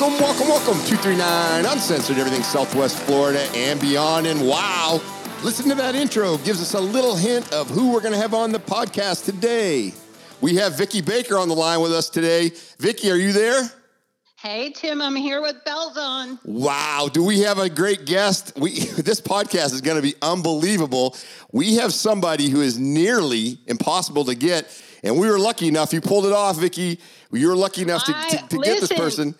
Welcome, welcome, welcome. 239 Uncensored, everything Southwest Florida and beyond. And wow, listen to that intro. Gives us a little hint of who we're going to have on the podcast today. We have Vicki Baker on the line with us today. Vicki, are you there? Hey Tim, I'm here with bells on. Wow, do we have a great guest? We this podcast is going to be unbelievable. We have somebody who is nearly impossible to get, and we were lucky enough. You pulled it off, Vicki. You were lucky enough to, to, to get this person.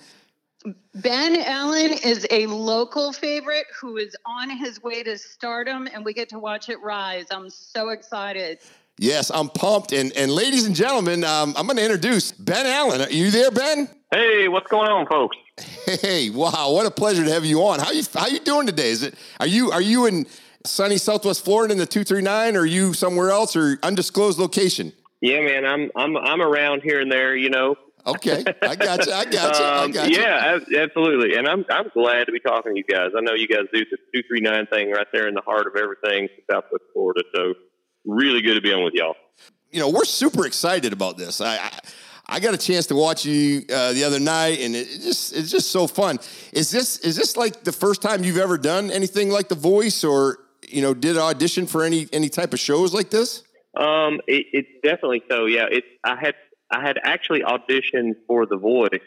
Ben Allen is a local favorite who is on his way to stardom, and we get to watch it rise. I'm so excited. Yes, I'm pumped. And and ladies and gentlemen, um, I'm going to introduce Ben Allen. Are you there, Ben? Hey, what's going on, folks? Hey, wow, what a pleasure to have you on. How you how you doing today? Is it are you are you in sunny Southwest Florida in the two three nine, or are you somewhere else, or undisclosed location? Yeah, man, I'm I'm I'm around here and there, you know. Okay, I got you. I got you. I Um, got you. yeah, absolutely, and I'm I'm glad to be talking to you guys. I know you guys do the two three nine thing right there in the heart of everything Southwest Florida. So really good to be on with y'all. you know, we're super excited about this. I, I, I got a chance to watch you uh, the other night, and it, it just it's just so fun. Is this is this like the first time you've ever done anything like The Voice, or you know, did audition for any any type of shows like this? Um, it, it's definitely so. Yeah, it's I had I had actually auditioned for The Voice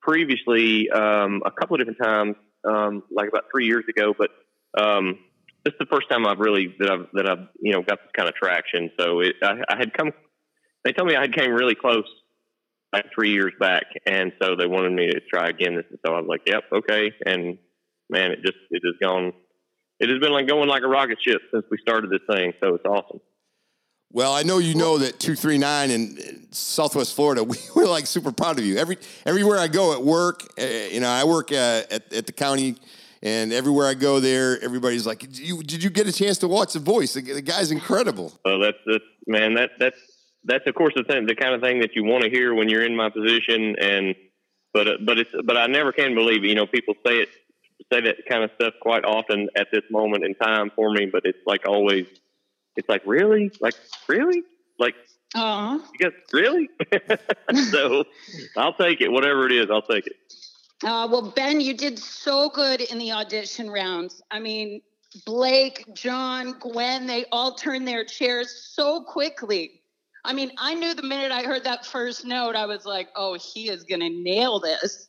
previously um, a couple of different times, um, like about three years ago. But um, this is the first time I've really that I've that I've you know got this kind of traction. So it, I, I had come. They told me I had came really close like three years back, and so they wanted me to try again. This so I was like, "Yep, okay." And man, it just it has gone. It has been like going like a rocket ship since we started this thing. So it's awesome. Well, I know you know that two three nine in Southwest Florida, we, we're like super proud of you. Every everywhere I go at work, uh, you know, I work uh, at at the county. And everywhere I go there, everybody's like, did you, did you get a chance to watch The Voice? The, the guy's incredible. So that's that's man, that that's that's of course the thing, the kind of thing that you want to hear when you're in my position. And but uh, but it's but I never can believe it. You know, people say it say that kind of stuff quite often at this moment in time for me. But it's like always, it's like really, like really, like Aw. you guys really. so I'll take it, whatever it is, I'll take it. Uh, well, Ben, you did so good in the audition rounds. I mean, Blake, John, Gwen, they all turned their chairs so quickly. I mean, I knew the minute I heard that first note, I was like, oh, he is going to nail this.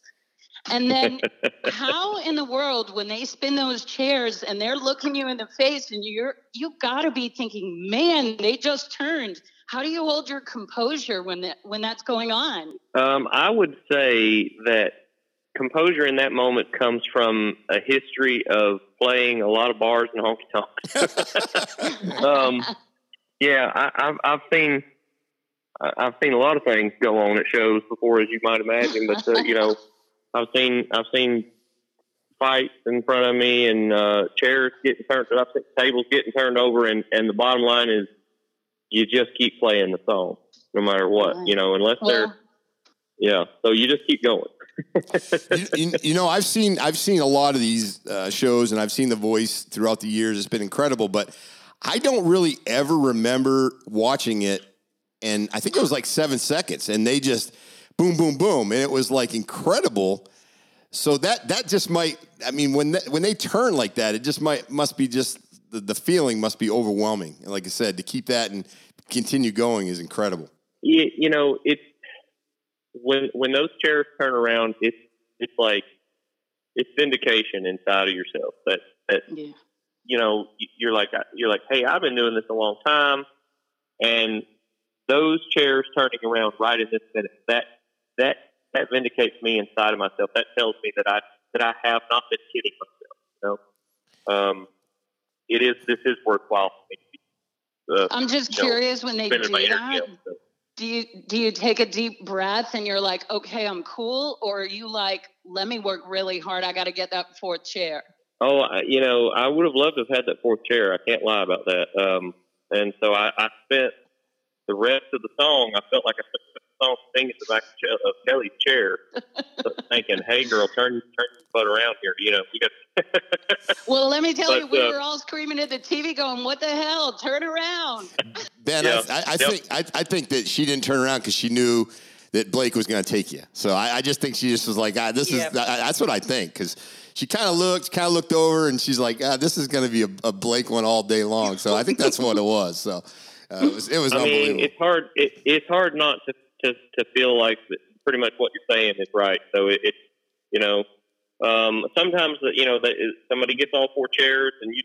And then, how in the world, when they spin those chairs and they're looking you in the face, and you're you got to be thinking, man, they just turned. How do you hold your composure when that when that's going on? Um, I would say that composure in that moment comes from a history of playing a lot of bars and honky tonks. um, yeah, I, I've, I've seen I've seen a lot of things go on at shows before, as you might imagine. But uh, you know, I've seen I've seen fights in front of me and uh, chairs getting turned, I've seen tables getting turned over, and and the bottom line is you just keep playing the song no matter what, you know, unless they're yeah. So you just keep going. you, you, you know, I've seen I've seen a lot of these uh, shows, and I've seen The Voice throughout the years. It's been incredible, but I don't really ever remember watching it. And I think it was like seven seconds, and they just boom, boom, boom, and it was like incredible. So that that just might. I mean, when they, when they turn like that, it just might must be just the, the feeling must be overwhelming. And like I said, to keep that and continue going is incredible. you, you know, it's when when those chairs turn around, it's it's like it's vindication inside of yourself that that yeah. you know you're like you're like, hey, I've been doing this a long time, and those chairs turning around right in this minute that that that vindicates me inside of myself. That tells me that I that I have not been kidding myself. You know, um, it is this is worthwhile for me. Uh, I'm just you know, curious when they do spending my energy that. do you do you take a deep breath and you're like, okay, I'm cool, or are you like, let me work really hard. I got to get that fourth chair. Oh, you know, I would have loved to have had that fourth chair. I can't lie about that. Um, and so I, I spent the rest of the song. I felt like I spent the song singing at the back of Kelly's chair, thinking, "Hey, girl, turn turn your butt around here." You know, you got. well, let me tell but, you, we uh, were all screaming at the TV, going, "What the hell? Turn around!" Ben, yeah. I, I, I yep. think I, I think that she didn't turn around because she knew that Blake was going to take you. So I, I, just think she just was like, ah, "This yep. is." I, that's what I think because she kind of looked, kind of looked over, and she's like, ah, "This is going to be a, a, Blake one all day long." So I think that's what it was. So uh, it was, it was I mean, it's hard. It, it's hard not to, to, to feel like pretty much what you're saying is right. So it, it you know, um, sometimes that you know that somebody gets all four chairs, and you,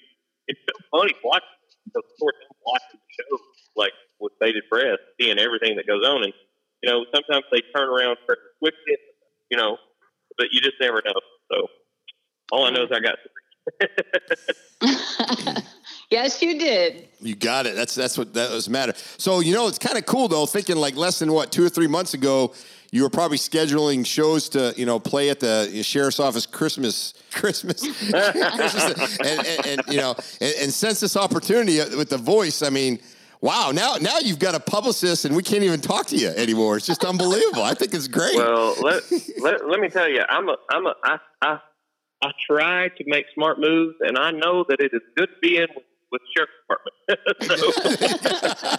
it's so funny watching the course watching the show like with bated breath, seeing everything that goes on, and you know sometimes they turn around quickly, you know, but you just never know. So all I know is I got yes, you did. You got it. That's that's what that was matter. So you know, it's kind of cool though. Thinking like less than what two or three months ago, you were probably scheduling shows to you know play at the sheriff's office Christmas Christmas, Christmas and, and, and, you know and, and since this opportunity with the voice, I mean. Wow, now now you've got a publicist and we can't even talk to you anymore. It's just unbelievable. I think it's great. Well, let, let, let me tell you, I'm a I'm a I, I I try to make smart moves, and I know that it is good being with, with the sheriff department.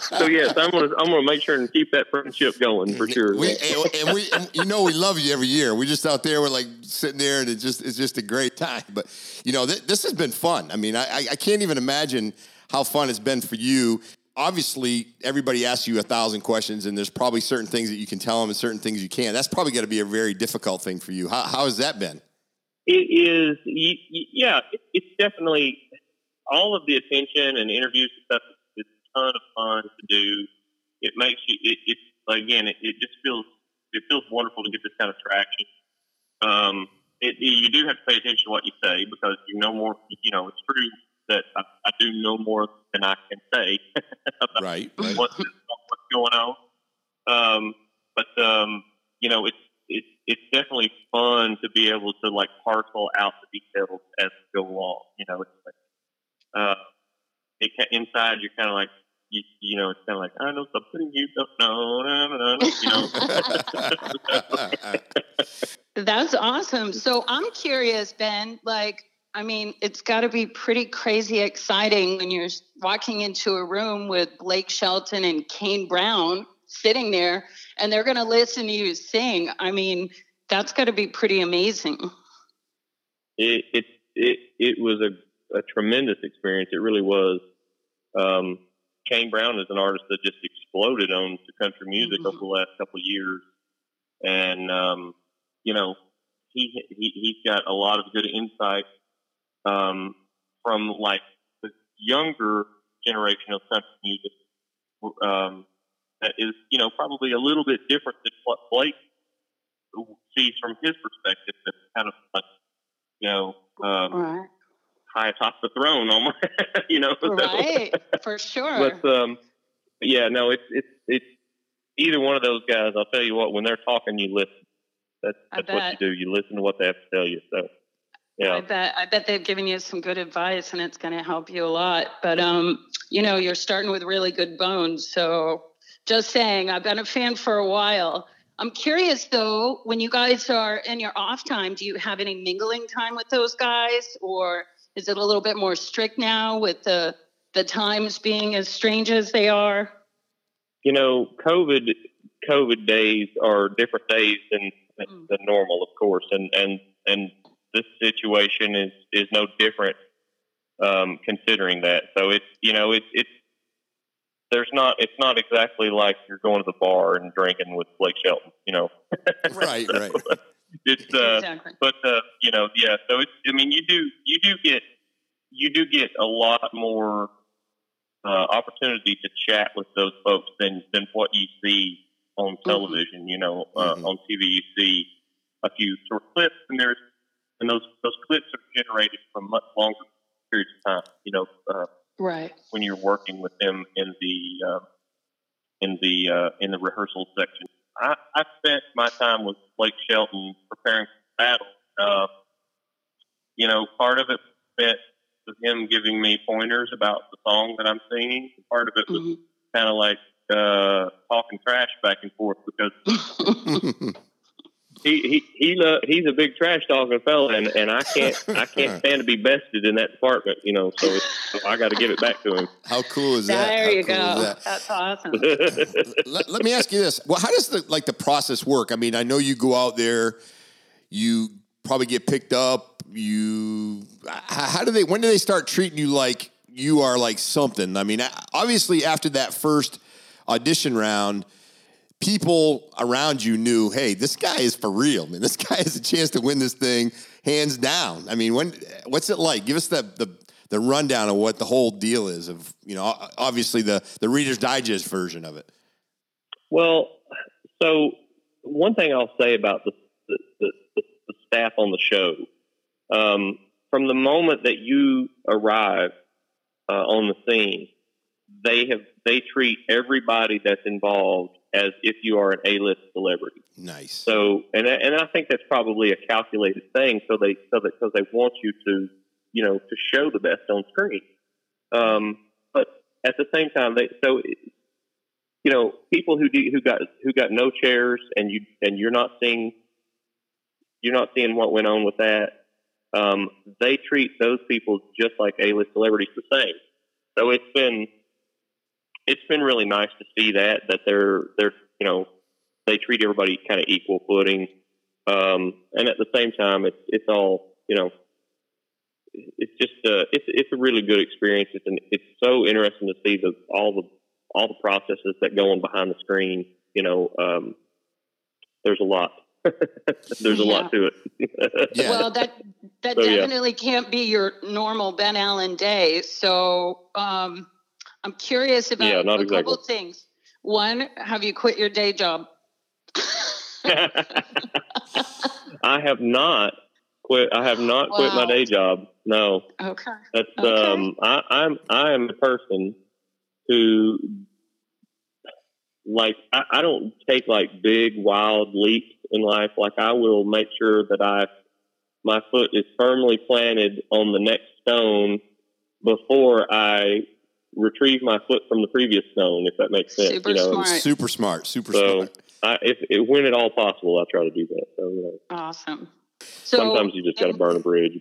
so, so, yes, I'm gonna I'm gonna make sure and keep that friendship going for sure. We, and, and we, and you know, we love you every year. We're just out there, we're like sitting there, and it's just it's just a great time. But you know, th- this has been fun. I mean, I, I can't even imagine how fun it's been for you obviously everybody asks you a thousand questions and there's probably certain things that you can tell them and certain things you can't that's probably got to be a very difficult thing for you how, how has that been it is, yeah, it's definitely all of the attention and interviews and stuff. It's a ton of fun to do. It makes you, it, it again, it, it, just feels, it feels wonderful to get this kind of traction. Um, it, you do have to pay attention to what you say because you know more. You know, it's true that I, I do know more than I can say about right, right. What's, what's going on. Um, but um, you know, it's it's it's definitely fun to be able to like parcel out the details as we go along. You know, it's like uh, it, inside you're kind of like you, you know, it's kind of like I know something you don't know, no, no, no, you know. That's awesome. So I'm curious, Ben. Like, I mean, it's got to be pretty crazy exciting when you're walking into a room with Blake Shelton and Kane Brown sitting there and they're going to listen to you sing. I mean, that's got to be pretty amazing. It, it, it, it was a, a tremendous experience. It really was. Um, Kane Brown is an artist that just exploded on to country music mm-hmm. over the last couple of years. And, um, you know, he, he, he's got a lot of good insight, um, from like the younger generation of country music. Um, that is, you know, probably a little bit different than what Blake sees from his perspective. That's kind of like, you know, um, right. High atop the throne, almost. you know, right for sure. But um, yeah, no, it's it's it's either one of those guys. I'll tell you what, when they're talking, you listen. That's that's what you do. You listen to what they have to tell you. So. Yeah. I bet I bet they've given you some good advice and it's going to help you a lot. But um, you know, you're starting with really good bones, so just saying, I've been a fan for a while. I'm curious though, when you guys are in your off time, do you have any mingling time with those guys, or is it a little bit more strict now with the the times being as strange as they are? You know, COVID COVID days are different days than mm. than normal, of course, and and and this situation is is no different um, considering that. So it's you know it's it's there's not it's not exactly like you're going to the bar and drinking with Blake Shelton, you know. right, so, right. It's uh, exactly. but uh, you know, yeah. So it's I mean, you do you do get you do get a lot more uh, opportunity to chat with those folks than than what you see on mm-hmm. television. Mm-hmm. You know, uh, mm-hmm. on TV you see a few short clips, and there's and those those clips are generated from much longer periods of time. You know, uh, right when you're working with them in the uh, in the uh, in the rehearsal section. I, I spent my time with Blake Shelton preparing for battle. Uh, you know, part of it spent with him giving me pointers about the song that I'm singing. Part of it was Mhm. kind of like uh, talking trash back and forth because he he he lo- he's a big trash talking fella, and, and I can't I can't stand to be bested in that department. You know, so, so I got to give it back to him. How cool is that? There How you cool go. that? That's awesome. let, let me ask you this. Well, how does the like the process work? I mean, I know you go out there, you probably get picked up. You, h- how do they? When do they start treating you like you are like something? I mean, obviously after that first audition round, people around you knew, hey, this guy is for real, man. This guy has a chance to win this thing hands down. I mean, when what's it like? Give us the the the rundown of what the whole deal is of you know obviously the the Reader's Digest version of it. Well, so one thing I'll say about the the, the, the, staff on the show, um, from the moment that you arrive uh, on the scene, they have they treat everybody that's involved as if you are an A-list celebrity. Nice. So, and I- and I think that's probably a calculated thing. So they so that because they want you to, you know, to show the best on screen. Um, but at the same time, they so you know people who do, who got who got no chairs and you and you're not seeing you're not seeing what went on with that. Um, they treat those people just like A-list celebrities the same. So it's been it's been really nice to see that that they're they're you know they treat everybody kind of equal footing, um, and at the same time, it's it's all you know. It's just uh, it's it's a really good experience. It's an, it's so interesting to see the all the all the processes that go on behind the screen. You know, um, there's a lot. there's a lot to it. Yeah. Well, that that So, yeah. definitely can't be your normal Ben Allen day. So um, I'm curious about Yeah, not a couple exactly. of things. One, have you quit your day job? I have not quit. I have not quit my day job. No, Okay. That's Okay. um I, I'm I am a person who like I, I don't take like big wild leaps in life. Like I will make sure that I my foot is firmly planted on the next stone before I retrieve my foot from the previous stone, if that makes sense. Super you know, smart. Super smart. Super so smart. I, if, if when at all possible, I try to do that. So you know, Awesome. So sometimes you just got to burn a bridge.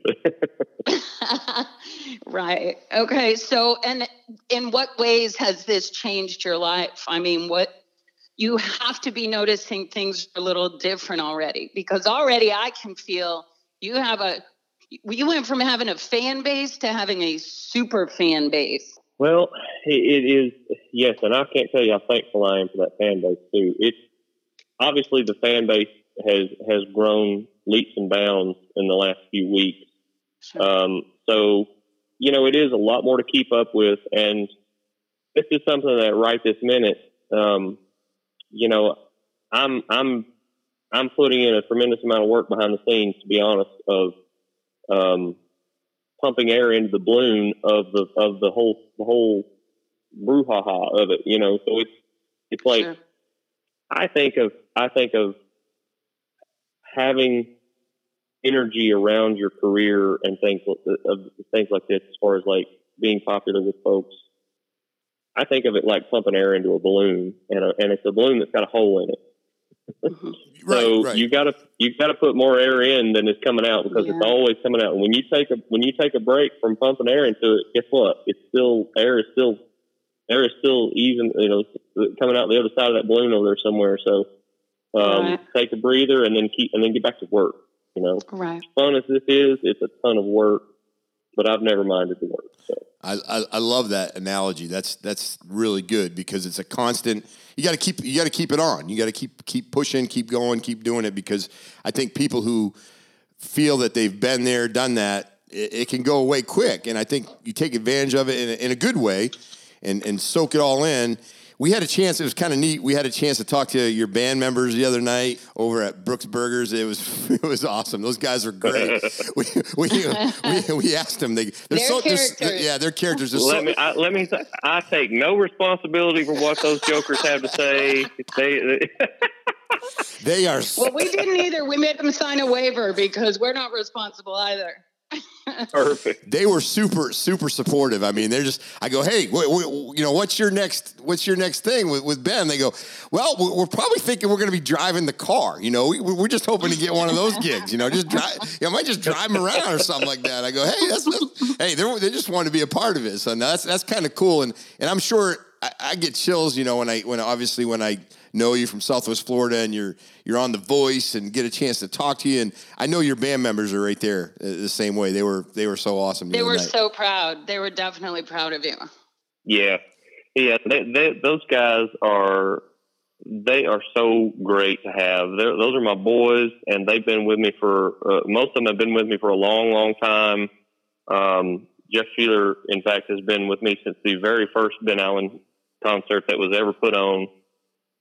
right. Okay. So, and in what ways has this changed your life? I mean, what you have to be noticing things a little different already because already I can feel you have a, you went from having a fan base to having a super fan base. Well, it, is yes, and I can't tell you how thankful I am for that fan base too. It's obviously the fan base has has grown leaps and bounds in the last few weeks. Um, so you know, it is a lot more to keep up with, and this is something that right this minute, um, you know, I'm I'm I'm putting in a tremendous amount of work behind the scenes, to be honest, of um, pumping air into the balloon of the of the whole the whole brouhaha of it. You know, so it's it's like Sure. I think of I think of having energy around your career and things like- of things like this as far as like being popular with folks. I think of it like pumping air into a balloon, and a, and it's a balloon that's got a hole in it. Mhm. Right. So right. you got to you got to put more air in than is coming out because Yeah. it's always coming out. And when you take a when you take a break from pumping air into it, guess what? It's still air is still air is still even you know coming out the other side of that balloon over there somewhere. So um, Right. take a breather and then keep and then get back to work. You know, Right. As fun as this is, it's a ton of work, but I've never minded the work. So I, I, I love that analogy. That's that's really good because it's a constant. You got to keep you got to keep it on. You got to keep keep pushing, keep going, keep doing it because I think people who feel that they've been there, done that, it, can go away quick. And I think you take advantage of it in a, in a good way and and soak it all in. We had a chance. It was kind of neat. We had a chance to talk to your band members the other night over at Brooks Burgers. It was it was awesome. Those guys are great. we, we, we, we asked them. They they're, They're so they're, characters. yeah, their characters are let so. me I, let me. Th- I take no responsibility for what those jokers have to say. They, They are. Well, we didn't either. We made them sign a waiver because we're not responsible either. Perfect. they were super super supportive. I mean, they're just. I go, hey, wh- wh- you know, what's your next what's your next thing with, with Ben? They go, well, we're probably thinking we're going to be driving the car. You know, we, we're just hoping to get one of those gigs. You know, just drive. You know, I might just drive them around or something like that. I go, hey, that's, that's hey, they just want to be a part of it. So that's that's kind of cool. And and I'm sure I, I get chills. You know, when I when obviously when I know you from Southwest Florida and you're you're on The Voice and get a chance to talk to you. And I know your band members are right there uh, the same way. They were they were so awesome. They were night. so proud. They were definitely proud of you. Yeah, yeah. They, they, those guys are they are so great to have. They're, those are my boys, and they've been with me for uh, most of them have been with me for a long, long time. Um, Jeff Sheeler, in fact, has been with me since the very first Ben Allen concert that was ever put on,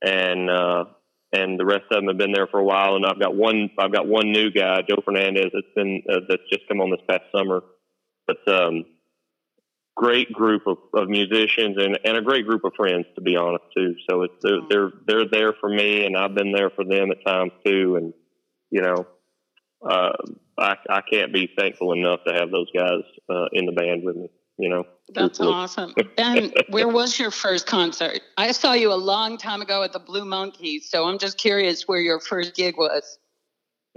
and uh, and the rest of them have been there for a while. And I've got one I've got one new guy, Joe Fernandez, that's been uh, that's just come on this past summer. But um, great group of, of musicians and, and a great group of friends to be honest too. So it's they're, they're they're there for me and I've been there for them at times too and you know uh, I I can't be thankful enough to have those guys uh, in the band with me. You know, That's awesome. Ben, where was your first concert? I saw you a long time ago at the Blue Monkey, so I'm just curious where your first gig was.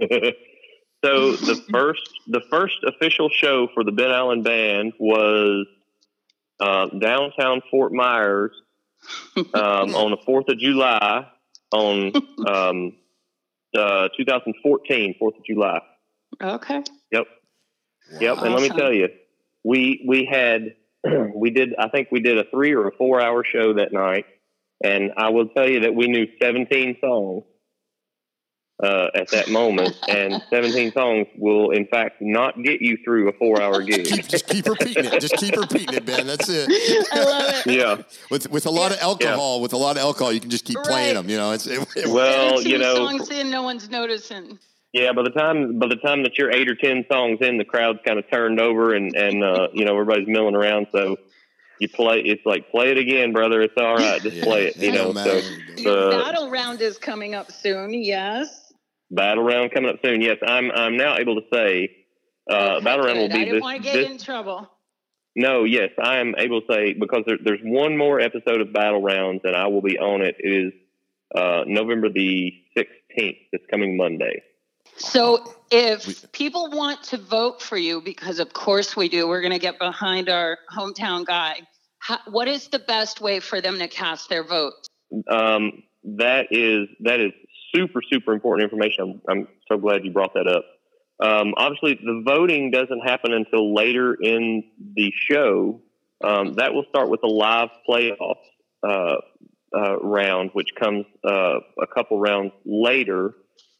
so the first the first official show for the Ben Allen Band was uh, downtown Fort Myers um, on the Fourth of July on um, uh, 2014 Fourth of July. Okay. Yep. Yep. And let me tell you, we we had we did I think we did a three or a four hour show that night, and I will tell you that we knew 17 songs uh, at that moment, and 17 songs will in fact not get you through a four hour gig. Keep, just keep repeating it. Just keep repeating it, Ben. That's it. I love it. yeah. With with a lot of alcohol, with a lot of alcohol, you can just keep playing them. You know, it's it, it- Well, you know, songs in, no one's noticing. Yeah, by the time by the time that you're eight or ten songs in, the crowd's kind of turned over, and and uh, you know everybody's milling around. So you play. It's like play it again, brother. It's all right. Just Yeah, play it. You know. So Your Uh, battle round is coming up soon. Yes. battle round coming up soon. Yes, I'm I'm now able to say uh, battle round will good. be I didn't this. want to get this in trouble. no, yes, I am able to say because there, there's one more episode of battle rounds, and I will be on it. It is uh, November the 16th. This coming Monday. So, if people want to vote for you, because of course we do, we're going to get behind our hometown guy. How, what is the best way for them to cast their vote? Um, that is that is super super important information. I'm, I'm so glad you brought that up. Um, obviously, the voting doesn't happen until later in the show. Um, that will start with a live playoff uh, uh, round, which comes uh, a couple rounds later.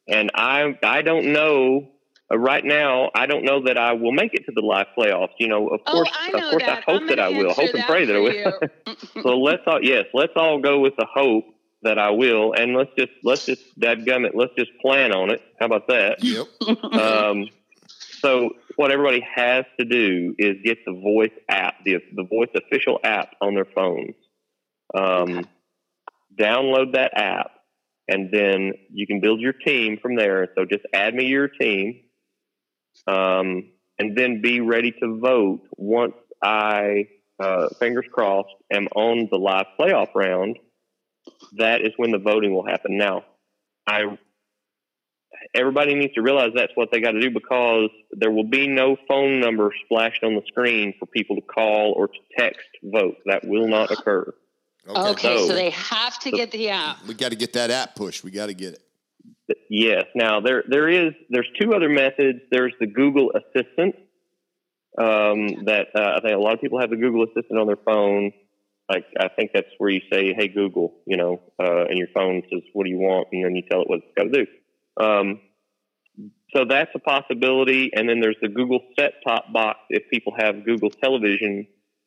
And I I don't know uh, right now. I don't know that I will make it to the live playoffs. You know, of Oh, course, I of course, that. I hope that I will. Hope and pray that I will. so let's all yes, let's all go with the hope that I will, and let's just let's just dadgummit, let's just plan on it. How about that? Yep. Um, so what everybody has to do is get the Voice app, the the Voice official app on their phones. Um, download that app, and then you can build your team from there. So just add me your team, um, and then be ready to vote once I, uh, fingers crossed, am on the live playoff round. That is when the voting will happen. Now, I everybody needs to realize that's what they got to do because there will be no phone number splashed on the screen for people to call or to text vote. That will not occur. Okay. okay, so So- they have to get the app. We got to get that app push. We got to get it. Yes. Now there there is there's two other methods. There's the Google Assistant. Um, that uh, I think a lot of people have the Google Assistant on their phone. Like I think that's where you say, "Hey Google," you know, uh, and your phone says, "What do you want?" and then you tell it what it's got to do. Um, so that's a possibility. And then there's the Google Set Top Box if people have Google Television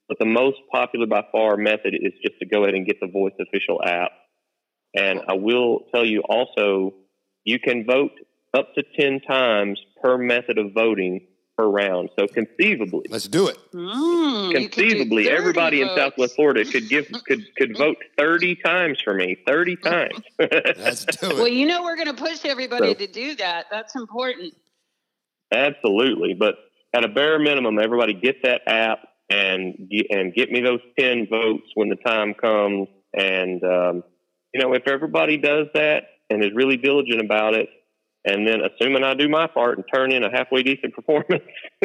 But the most popular by far method is just to go ahead and get the Voice official app. And I will tell you also, you can vote up to 10 times per method of voting per round. So conceivably, Let's do it. Mm, do conceivably, 30 everybody in votes. Southwest Florida could give could could vote 30 times for me. 30 times. Let's do Well, you know we're going to push everybody So- to do that. That's important. Absolutely, but at a bare minimum, everybody get that app and get, and get me those ten votes when the time comes. And um, you know, if everybody does that and is really diligent about it, and then assuming I do my part and turn in a halfway decent performance,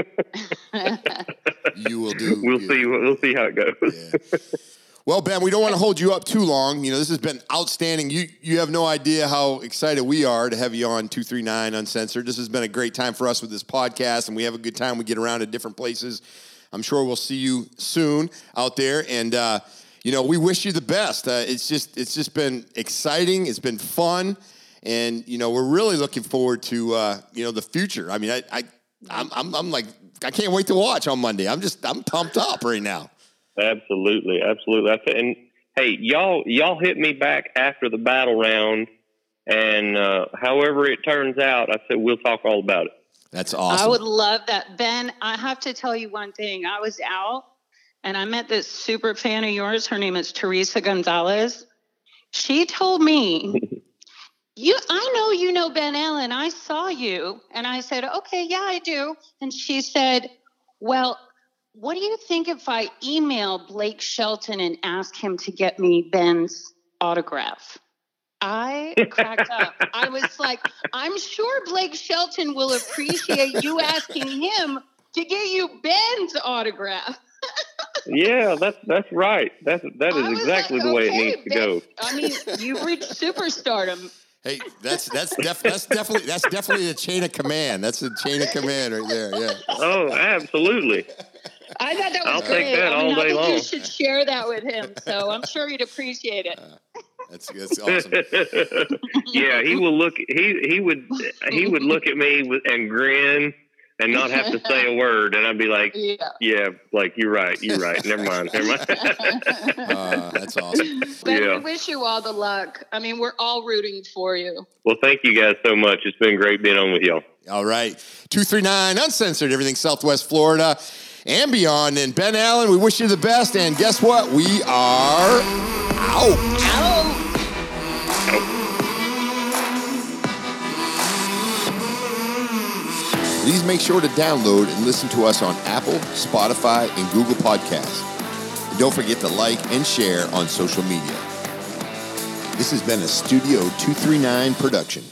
You will do. we'll you- see. We'll see how it goes. Yeah. Well, Ben, we don't want to hold you up too long. You know, this has been outstanding. You you have no idea how excited we are to have you on 239 Uncensored. This has been a great time for us with this podcast, and we have a good time. We get around to different places. I'm sure we'll see you soon out there. And, uh, you know, we wish you the best. Uh, it's just it's just been exciting. It's been fun. And, you know, we're really looking forward to, uh, you know, the future. I mean, I, I I'm, I'm, I'm like, I can't wait to watch on Monday. I'm just, I'm pumped up right now. Absolutely, absolutely. And hey, y'all, y'all hit me back after the battle round, and uh, however it turns out, I said we'll talk all about it. That's awesome. I would love that. Ben, I have to tell you one thing. I was out and I met this super fan of yours. Her name is Teresa Gonzalez. She told me, You I know you know Ben Allen. I saw you. And I said, Okay, yeah, I do. And she said, Well, what do you think if I email Blake Shelton and ask him to get me Ben's autograph? I cracked up. I was like, I'm sure Blake Shelton will appreciate you asking him to get you Ben's autograph. Yeah, that's that's right. That's that I exactly like, the way okay, it needs to Ben- go. I mean, you've reached superstardom. Hey, that's that's def- that's definitely that's definitely a chain of command. That's the chain of command right there. Yeah. Oh, absolutely. I thought that was I'll great. take that I mean, all I day think you should share that with him. So I'm sure he'd appreciate it. Uh, That's that's awesome. yeah, he will look. He he would he would look at me with, and grin and not have to say a word, and I'd be like, Yeah. "Yeah, like you're right. You're right. Never mind. Never mind." Uh, that's awesome. Ben, Yeah. we wish you all the luck. I mean, we're all rooting for you. well, thank you guys so much. It's been great being on with y'all. All right. 239 Uncensored, everything Southwest Florida and beyond. And Ben Allen, we wish you the best. And guess what? We are out. Ow! Please make sure to download and listen to us on Apple, Spotify, and Google Podcasts. And don't forget to like and share on social media. This has been a Studio 239 production.